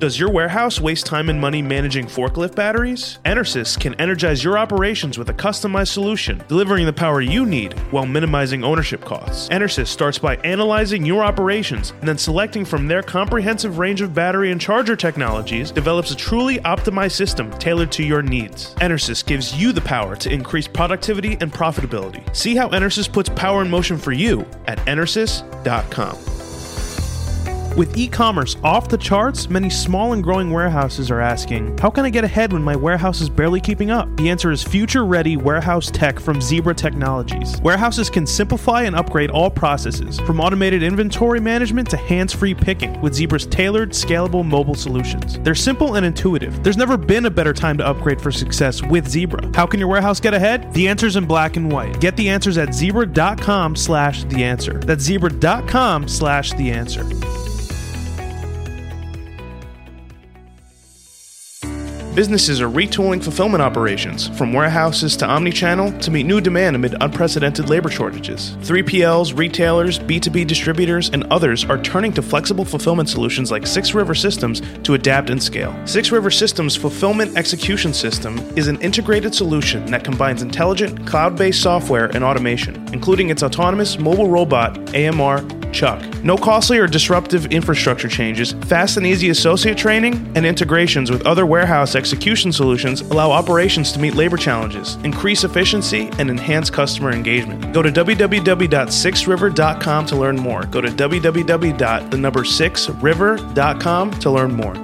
Does your warehouse waste time and money managing forklift batteries? Enersys can energize your operations with a customized solution, delivering the power you need while minimizing ownership costs. Enersys starts by analyzing your operations and then selecting from their comprehensive range of battery and charger technologies, develops a truly optimized system tailored to your needs. Enersys gives you the power to increase productivity and profitability. See how Enersys puts power in motion for you at enersys.com. With e commerce off the charts, many small and growing warehouses are asking, How can I get ahead when my warehouse is barely keeping up? The answer is future ready warehouse tech from Zebra Technologies. Warehouses can simplify and upgrade all processes, from automated inventory management to hands free picking, with Zebra's tailored, scalable mobile solutions. They're simple and intuitive. There's never been a better time to upgrade for success with Zebra. How can your warehouse get ahead? The answer's in black and white. Get the answers at zebra.com slash the answer. That's zebra.com slash the answer. Businesses are retooling fulfillment operations, from warehouses to omnichannel, to meet new demand amid unprecedented labor shortages. 3PLs, retailers, B2B distributors, and others are turning to flexible fulfillment solutions like Six River Systems to adapt and scale. Six River Systems Fulfillment Execution System is an integrated solution that combines intelligent, cloud based software and automation, including its autonomous mobile robot, AMR Chuck. No costly or disruptive infrastructure changes, fast and easy associate training, and integrations with other warehouse execution solutions allow operations to meet labor challenges, increase efficiency, and enhance customer engagement. Go to www.sixriver.com to learn more. Go to www.the6river.com to learn more.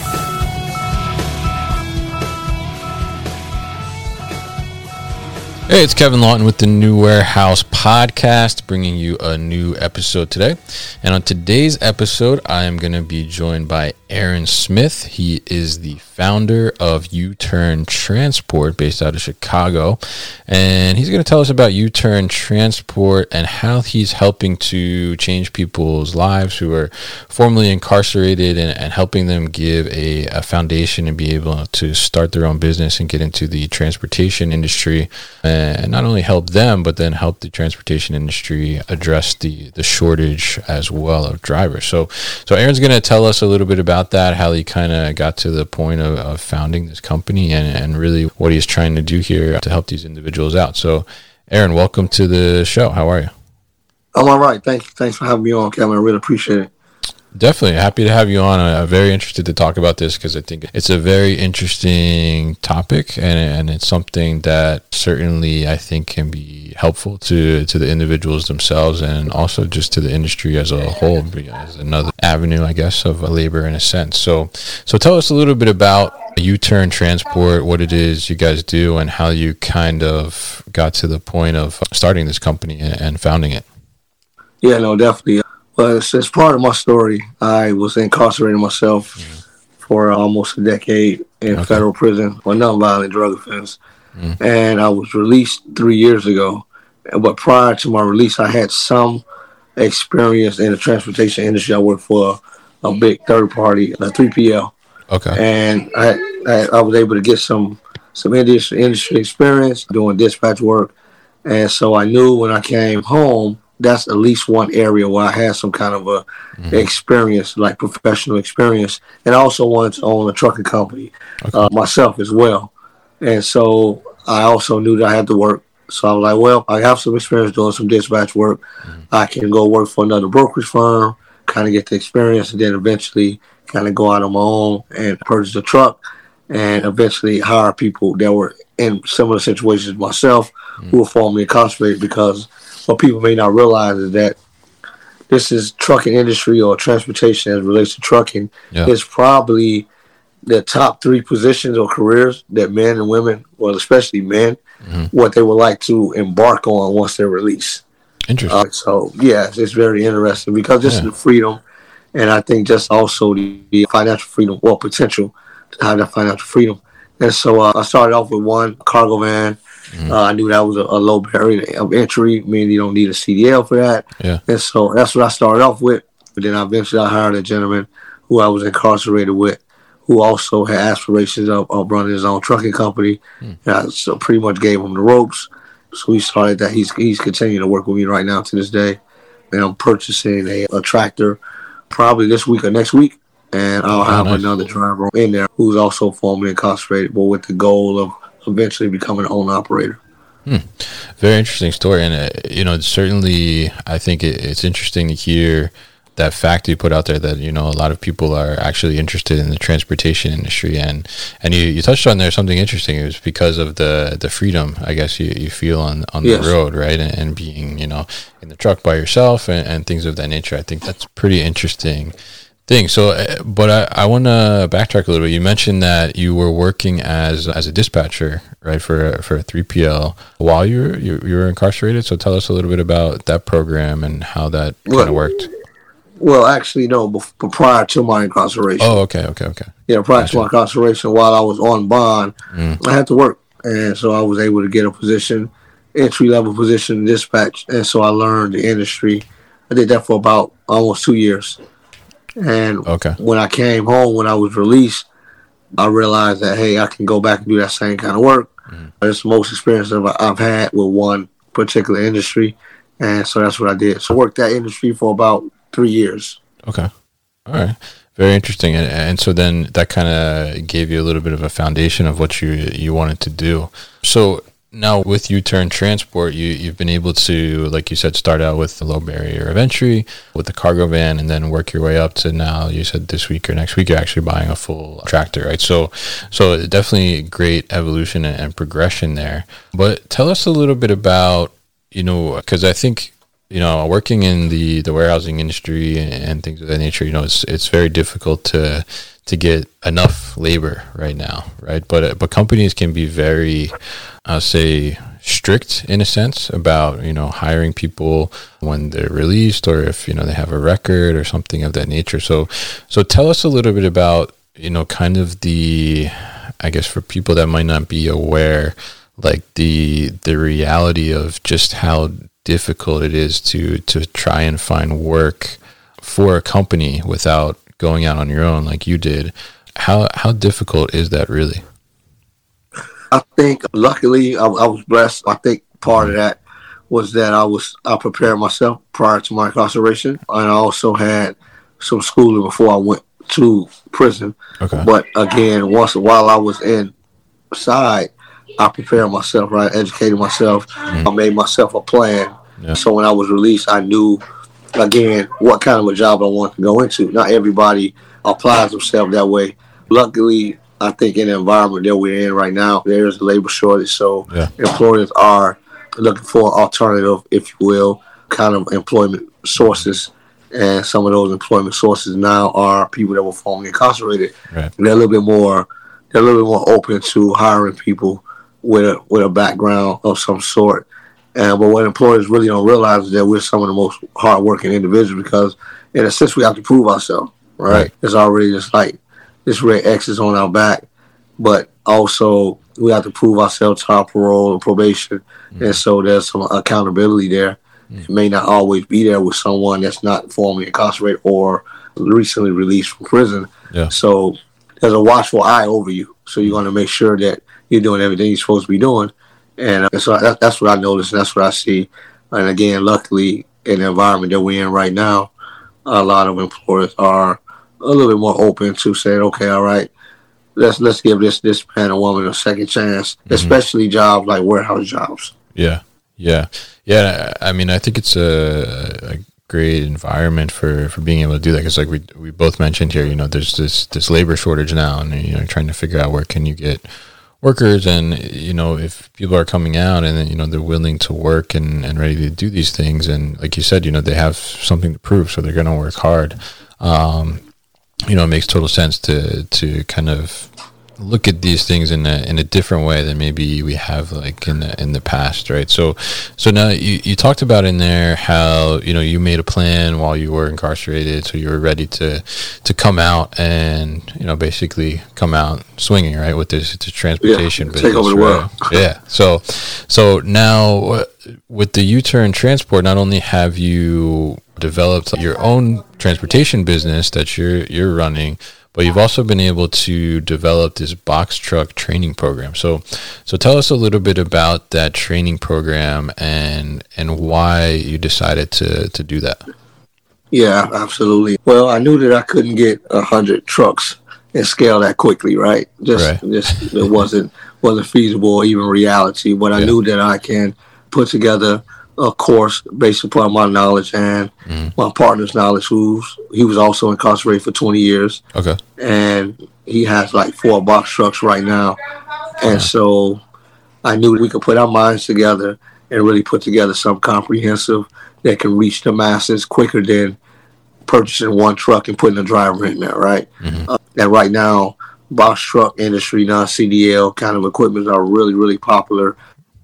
Hey, it's Kevin Lawton with the New Warehouse Podcast, bringing you a new episode today. And on today's episode, I am going to be joined by Aaron Smith. He is the founder of U Turn Transport based out of Chicago. And he's going to tell us about U Turn Transport and how he's helping to change people's lives who are formerly incarcerated and, and helping them give a, a, foundation and be able to start their own business and get into the transportation industry and not only help them, but then help the transportation industry address the, the shortage as well of drivers. So, so Aaron's going to tell us a little bit about that, how he kind of got to the point of, of founding this company and, and really what he's trying to do here to help these individuals out. So, Aaron, welcome to the show. How are you? I'm all right. Thanks. Thanks for having me on, Kevin. I really appreciate it. Definitely happy to have you on. I'm very interested to talk about this because I think it's a very interesting topic and, and it's something that certainly I think can be helpful to, to the individuals themselves and also just to the industry as a whole as another avenue, I guess, of labor in a sense. So, so tell us a little bit about U-Turn Transport, what it is you guys do and how you kind of got to the point of starting this company and founding it. Yeah, no, definitely. But it's, it's part of my story. I was incarcerated myself mm-hmm. for almost a decade in okay. federal prison for nonviolent drug offense. Mm-hmm. And I was released three years ago. But prior to my release, I had some experience in the transportation industry. I worked for a big third party, a 3PL. Okay. And I, I, I was able to get some some industry industry experience doing dispatch work. And so I knew when I came home that's at least one area where I had some kind of a mm-hmm. experience, like professional experience, and I also wanted to own a trucking company okay. uh, myself as well. And so I also knew that I had to work. So I was like, well, I have some experience doing some dispatch work. Mm-hmm. I can go work for another brokerage firm, kind of get the experience, and then eventually kind of go out on my own and purchase a truck, and eventually hire people that were in similar situations myself mm. who were formerly incarcerated. Because what people may not realize is that this is trucking industry or transportation as relates to trucking yeah. is probably the top three positions or careers that men and women, well, especially men, mm-hmm. what they would like to embark on once they're released. Interesting. Uh, so yeah, it's very interesting because just yeah. the freedom, and I think just also the, the financial freedom, or potential to have that financial freedom. And so uh, I started off with one cargo van. Mm-hmm. Uh, I knew that was a, a, low barrier of entry, meaning you don't need a CDL for that. Yeah. And so that's what I started off with. But then eventually I hired a gentleman who I was incarcerated with, who also had aspirations of, of running his own trucking company. Mm. And I so pretty much gave him the ropes. So we started that. He's he's continuing to work with me right now to this day, and I'm purchasing a, a tractor probably this week or next week, and I'll have nice. another driver in there who's also formerly incarcerated, but with the goal of eventually become an owner operator. Hmm. Very interesting story, and uh, you know, certainly, I think it, it's interesting to hear that fact you put out there that you know a lot of people are actually interested in the transportation industry and and you, you touched on there something interesting it was because of the the freedom i guess you, you feel on on yes. the road right and, and, being you know in the truck by yourself and, and things of that nature i think that's pretty interesting thing so uh, but i, I want to backtrack a little bit you mentioned that you were working as as a dispatcher right for for a 3pl while you were you, you were incarcerated so tell us a little bit about that program and how that kind of worked well, actually, no, before, prior to my incarceration. Oh, okay, okay, okay. Yeah, prior gotcha. to my incarceration, while I was on bond, mm. I had to work, and so I was able to get a position, entry level position in dispatch, and so I learned the industry. I did that for about almost two years, and okay. when I came home, when I was released, I realized that hey, I can go back and do that same kind of work. Mm. It's the most experience I've had with one particular industry, and so that's what I did. So I worked that industry for about three years. Okay. All right. Very interesting. And, and so then that kind of gave you a little bit of a foundation of what you you wanted to do. So now with U-turn transport, you you've been able to, like you said, start out with the low barrier of entry with the cargo van, and then work your way up to now. You said this week or next week you're actually buying a full tractor, right? So, so definitely great evolution and, progression there. But tell us a little bit about you know because I think you know, working in the, the warehousing industry and, and, things of that nature, you know, it's it's very difficult to to get enough labor right now, right? But but companies can be very, I'll say, strict in a sense about you know hiring people when they're released or if you know they have a record or something of that nature. So so tell us a little bit about you know kind of the, I guess for people that might not be aware like the the reality of just how difficult it is to to try and find work for a company without going out on your own like you did. How how difficult is that really? I think luckily I, I was blessed. I think part of that was that I was I prepared myself prior to my incarceration, and I also had some schooling before I went to prison. Okay. But again, once while I was inside, I prepared myself, right? Educated myself. Mm-hmm. I made myself a plan. Yeah. So when I was released, I knew again what kind of a job I wanted to go into. Not everybody applies themselves that way. Luckily, I think in the environment that we're in right now, there is a labor shortage. So yeah. employers are looking for alternative, if you will, kind of employment sources. And some of those employment sources now are people that were formerly incarcerated. Right. they're a little bit more they're a little bit more open to hiring people with a with a background of some sort. And but what employers really don't realize is that we're some of the most hardworking individuals because in a sense we have to prove ourselves. Right? right. It's already just like this red X is on our back, but also we have to prove ourselves to our parole and probation, mm-hmm. and so there's some accountability there. Mm-hmm. It may not always be there with someone that's not formally incarcerated or recently released from prison. Yeah. So there's a watchful eye over you. So you're going to make sure that you're doing everything you're supposed to be doing. And uh, so that, that's what I noticed. And that's what I see. And again, luckily, in the environment that we're in right now, a lot of employers are a little bit more open to saying, okay, all right, let's let's give this this man or woman a second chance, mm-hmm. especially jobs like warehouse jobs. Yeah, yeah, yeah. I mean, I think it's a, a great environment for for being able to do that because like we we both mentioned here, you know, there's this this labor shortage now, and you know, trying to figure out where can you get workers and you know if people are coming out and you know they're willing to work and, and ready to do these things and like you said you know they have something to prove so they're going to work hard um, you know it makes total sense to to kind of look at these things in a in a different way than maybe we have like in the in the past, right? So so now you, you talked about in there how you know you made a plan while you were incarcerated, so you were ready to to come out and you know basically come out swinging, right, with this, this transportation yeah, business, take over the right? world. yeah. So so now uh, with the U-turn transport, not only have you developed your own transportation business that you're you're running but you've also been able to develop this box truck training program. So, so tell us a little bit about that training program and and why you decided to to do that. Yeah, absolutely. Well, I knew that I couldn't get a hundred trucks and scale that quickly, right? Just, Right. just it wasn't wasn't feasible or even reality. But I Yeah. knew that I can put together a course based upon my knowledge and Mhm. my partner's knowledge. Who's he was also incarcerated for twenty years, Okay. and he has like four box trucks right now. And so I knew we could put our minds together and really put together some comprehensive that can reach the masses quicker than purchasing one truck and putting a driver in there, right? Mhm. Uh, and right now, box truck industry, non CDL kind of equipment are really, really popular.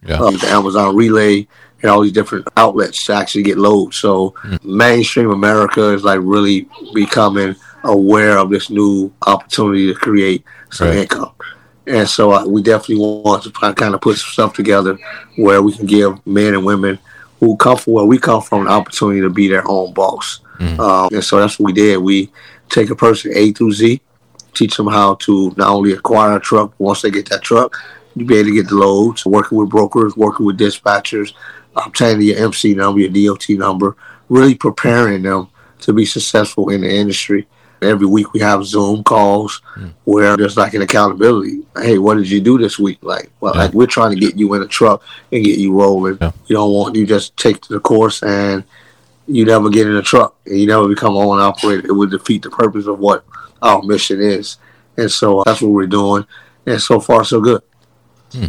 Yeah. Um, the Amazon Relay and all these different outlets to actually get loads. So mainstream America is like really becoming aware of this new opportunity to create some Right. income. And so uh, we definitely want to kind of put some stuff together where we can give men and women who come from where we come from an opportunity to be their own boss. Mhm. Um, and so that's what we did. We take a person A through Z, teach them how to not only acquire a truck, once they get that truck, you be able to get the loads, working with brokers, working with dispatchers, obtaining your MC number, your DOT number, really preparing them to be successful in the industry. Every week we have Zoom calls where there's like an accountability. Hey, what did you do this week? Like, well, Yeah. like we're trying to get you in a truck and get you rolling. Yeah. You don't want you just take the course and you never get in a truck and you never become owner operator. It would defeat the purpose of what our mission is. And so uh, that's what we're doing. And so far, so good. Hmm.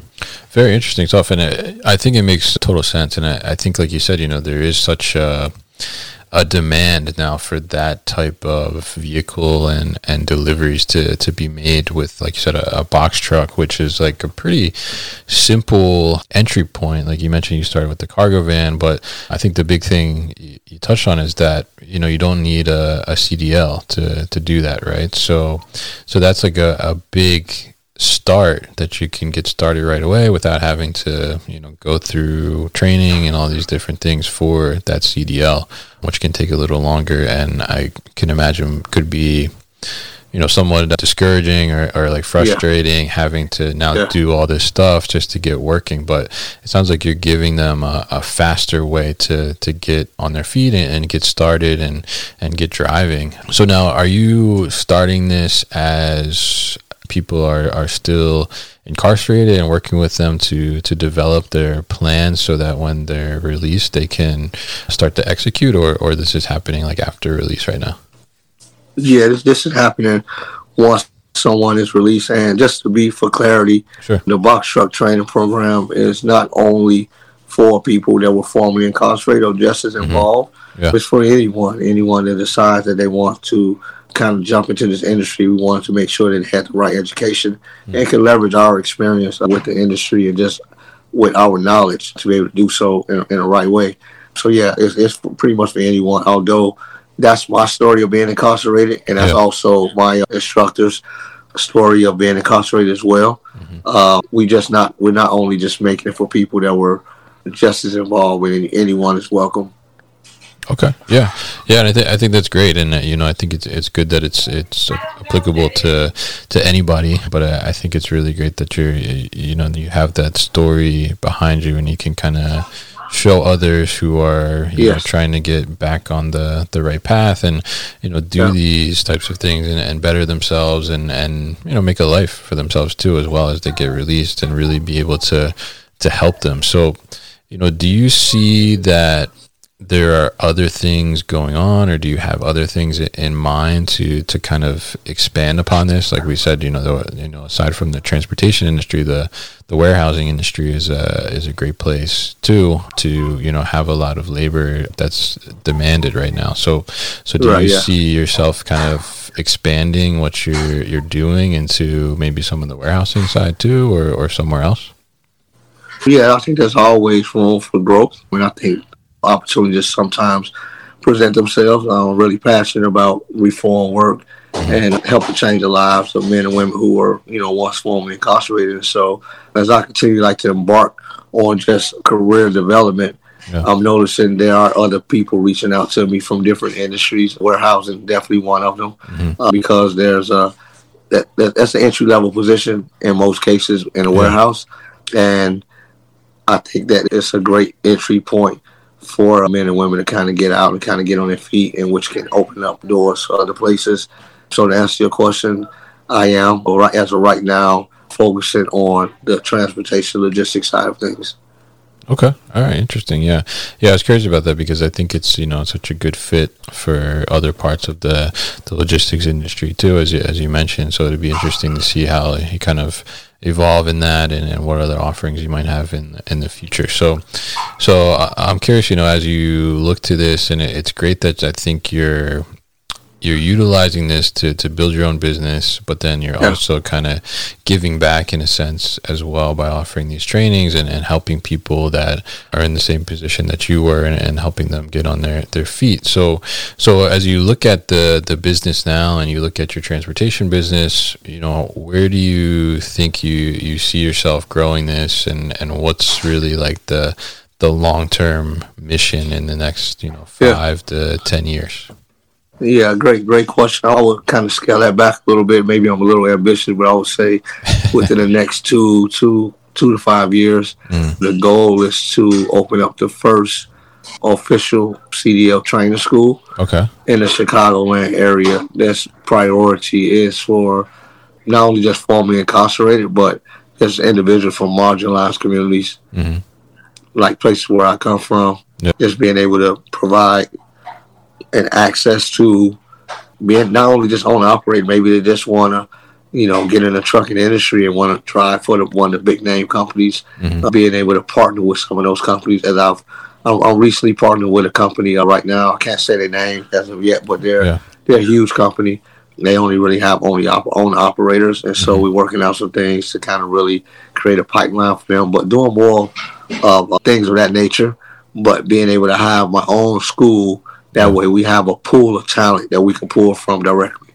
Very interesting stuff, and it, I think it makes total sense. And I, I think, like you said, you know, there is such a, a demand now for that type of vehicle and, and deliveries to, to be made with, like you said, a, a box truck, which is like a pretty simple entry point. Like you mentioned, you started with the cargo van, but I think the big thing you, you touched on is that you know you don't need a, a CDL to to do that, right? So so that's like a, a big start that you can get started right away without having to you know go through training and all these different things for that CDL which can take a little longer. And I can imagine could be you know somewhat discouraging or, or like frustrating having to now Yeah. do all this stuff just to get working. But it sounds like you're giving them a, a faster way to to get on their feet and, and get started and and get driving. So now are you starting this as people are, are still incarcerated and working with them to to develop their plans so that when they're released they can start to execute or, or this is happening like after release right now Yeah, this, this is happening once someone is released. And just to be for clarity, Sure. the box truck training program is not only for people that were formerly incarcerated or just as mm-hmm. involved. Yeah. It's for anyone, anyone that decides that they want to kind of jump into this industry. We wanted to make sure that they had the right education and can leverage our experience with the industry and just with our knowledge to be able to do so in, in the right way. So yeah, it's, it's pretty much for anyone. Although that's my story of being incarcerated, and that's Yeah. also my instructor's story of being incarcerated as well. Uh, we just not we're not only just making it for people that were just as involved with anyone is welcome. Okay. Yeah. Yeah, and I think I think that's great, and uh, you know I think it's it's good that it's it's applicable to to anybody. But I, I think it's really great that you're you know you have that story behind you, and you can kind of show others who are you know, trying to get back on the the right path, and you know do Yeah. these types of things and, and better themselves, and and you know make a life for themselves too, as well as they get released, and really be able to to help them. So, you know, do you see that? There are other things going on, or do you have other things in mind to to kind of expand upon this? Like we said, you know, the, you know, aside from the transportation industry, the the warehousing industry is a is a great place too to you know have a lot of labor that's demanded right now. So so do right, you yeah. see yourself kind of expanding what you're you're doing into maybe some of the warehousing side too, or or somewhere else? Yeah, I think there's always room for growth. I mean, I think opportunities sometimes present themselves. I'm really passionate about reform work and help to change the lives of men and women who were, you know, once formerly incarcerated. So as I continue like to embark on just career development, yeah. I'm noticing there are other people reaching out to me from different industries. Warehousing definitely one of them mm-hmm. uh, because there's a that, that, that's an entry level position in most cases in a yeah. warehouse, and I think that it's a great entry point for men and women to kind of get out and kind of get on their feet, and which can open up doors for other places. So to answer your question, I am, right as of right now, focusing on the transportation logistics side of things. Okay. All right. Interesting. Yeah. Yeah. I was curious about that because I think it's you know such a good fit for other parts of the the logistics industry too, as you, as you mentioned. So it'd be interesting to see how he kind of evolve in that and, and what other offerings you might have in in the future. So, so uh, I'm curious, you know, as you look to this, and it's great that I think you're you're utilizing this to, to build your own business, but then you're yeah. also kind of giving back in a sense as well by offering these trainings and, and helping people that are in the same position that you were and, and helping them get on their, their feet. So, so as you look at the, the business now and you look at your transportation business, you know, where do you think you, you see yourself growing this and, and what's really like the, the long-term mission in the next, you know, five yeah. to 10 years? Yeah, great, great question. I would kind of scale that back a little bit. Maybe I'm a little ambitious, but I would say within the next two, two, two to five years, mm. the goal is to open up the first official CDL training school. Okay. In the Chicagoland area. This priority is for not only just formerly incarcerated, but just individuals from marginalized communities, mm-hmm. like places where I come from. Yep. Just being able to provide and access to being not only just own operate, maybe they just want to, you know, get in the trucking industry and want to try for the, one of the big name companies, mm-hmm. uh, being able to partner with some of those companies. As I've, I'm, I'm recently partnered with a company uh, right now. I can't say their name as of yet, but they're yeah. they're a huge company. They only really have only op- own operators, and so mm-hmm. we're working out some things to kind of really create a pipeline for them. But doing more of uh, things of that nature, but being able to have my own school that way, we have a pool of talent that we can pull from directly.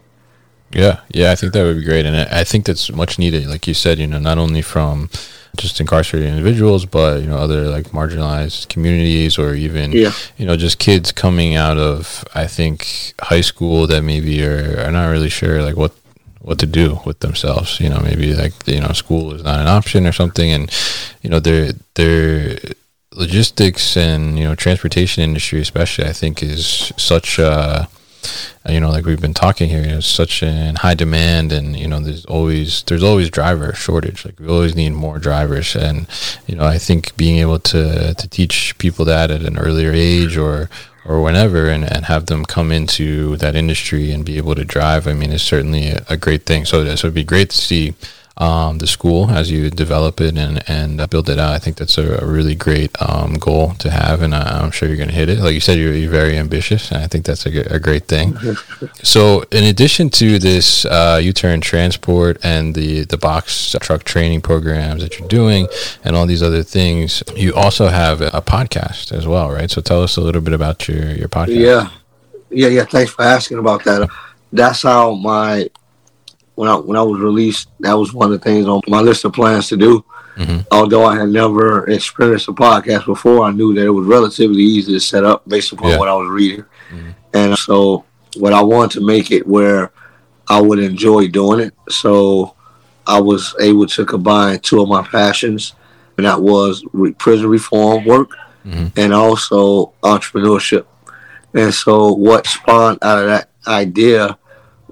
Yeah, yeah, I think that would be great, and I think that's much needed. Like you said, you know, not only from just incarcerated individuals, but you know, other like marginalized communities, or even yeah. you know, just kids coming out of I think high school that maybe are, are not really sure like what what to do with themselves. You know, maybe like you know, school is not an option or something, and you know, they're they're logistics and you know transportation industry especially i think is such a you know like we've been talking here it's such in high demand and you know there's always there's always driver shortage. Like we always need more drivers. And you know i think being able to to teach people that at an earlier age or or whenever and, and have them come into that industry and be able to drive i mean is certainly a, a great thing. So, so it'd be great to see um, the school as you develop it and, and build it out. I think that's a, a really great um, goal to have, and I, am sure you're going to hit it. Like you said, you're, you're, very ambitious, and I think that's a, a great thing. so, in addition to this uh, U-turn transport and the the box truck training programs that you're doing, and all these other things, you also have a podcast as well, right? So, tell us a little bit about your your podcast. Yeah, yeah, yeah. Thanks for asking about that. That's how my when I when I was released, that was one of the things on my list of plans to do. Mm-hmm. Although I had never experienced a podcast before, I knew that it was relatively easy to set up based upon yeah. what I was reading. Mm-hmm. And so, what I wanted to make it where I would enjoy doing it. So, I was able to combine two of my passions, and that was re- prison reform work mm-hmm. and also entrepreneurship. And so, what spawned out of that idea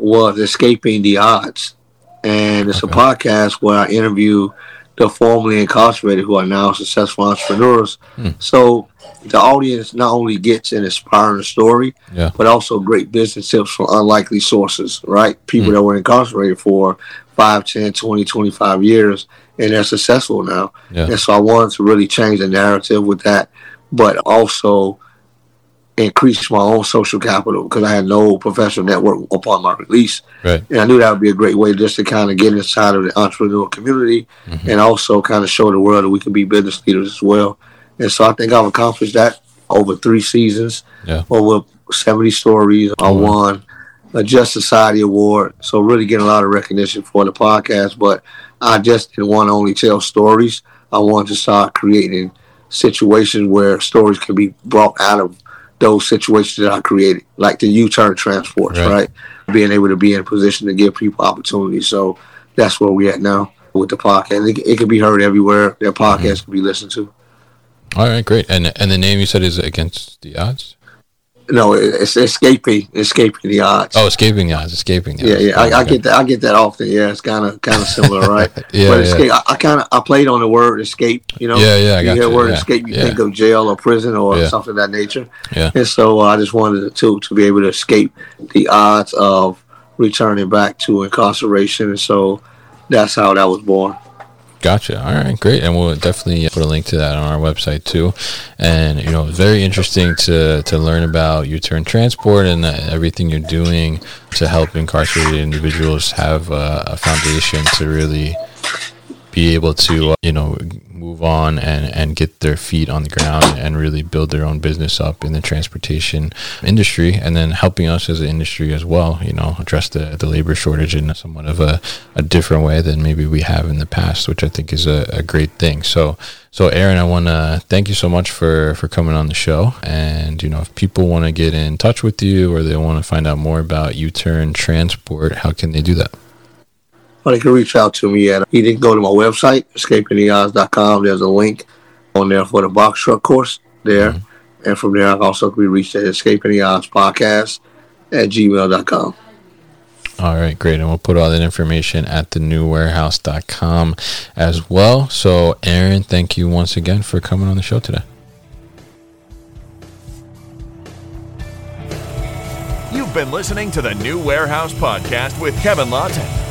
was Escaping the Odds. And it's okay. a podcast where I interview the formerly incarcerated who are now successful entrepreneurs. Hmm. So the audience not only gets an inspiring story, Yeah. but also great business tips from unlikely sources, right? People Hmm. that were incarcerated for 5, 10, 20, 25 years and they're successful now. Yeah. And so I wanted to really change the narrative with that, but also increase my own social capital because I had no professional network upon my release. Right. And I knew that would be a great way just to kind of get inside of the entrepreneurial community Mm-hmm. and also kind of show the world that we can be business leaders as well. And so I think I've accomplished that over three seasons, Yeah. over 70 stories. I won a Just Society Award. So really getting a lot of recognition for the podcast. But I just didn't want to only tell stories. I wanted to start creating situations where stories can be brought out of those situations that I created, like the U-turn transports, Right. right? Being able to be in a position to give people opportunities. So that's where we're at now with the podcast. It, it can be heard everywhere. Their podcast mm-hmm. can be listened to. All right, great. And and the name you said is against the odds. No, it's escaping, escaping the odds. Oh, escaping the odds, escaping the yeah, odds. yeah. I, I Okay. get that. I get that often. Yeah, it's kind of kind of similar, right? Yeah, but yeah. I, I kind of I played on the word escape. You know. Yeah, yeah, I You hear you, the word yeah, escape, you yeah. think of jail or prison or Yeah. something of that nature. Yeah. And so uh, I just wanted to to be able to escape the odds of returning back to incarceration, and so that's how that was born. Gotcha. All right, great. And we'll definitely put a link to that on our website too. And you know, it's very interesting to to learn about U-turn transport and uh, everything you're doing to help incarcerated individuals have uh, a foundation to really be able to uh, you know move on and and get their feet on the ground and really build their own business up in the transportation industry and then helping us as an industry as well you know address the, the labor shortage in somewhat of a, a different way than maybe we have in the past which i think is a, a great thing. So so aaron i want to thank you so much for for coming on the show. And you know if people want to get in touch with you or they want to find out more about u-turn transport how can they do that Or they can reach out to me at you can go to my website, escapingtheodds.com. There's a link on there for the box truck course there. Mm-hmm. And from there I can also be reached at escaping the odds podcast at gmail.com. All right, great. And we'll put all that information at thenewwarehouse.com as well. So, Aaron, thank you once again for coming on the show today. You've been listening to the New Warehouse Podcast with Kevin Lawton.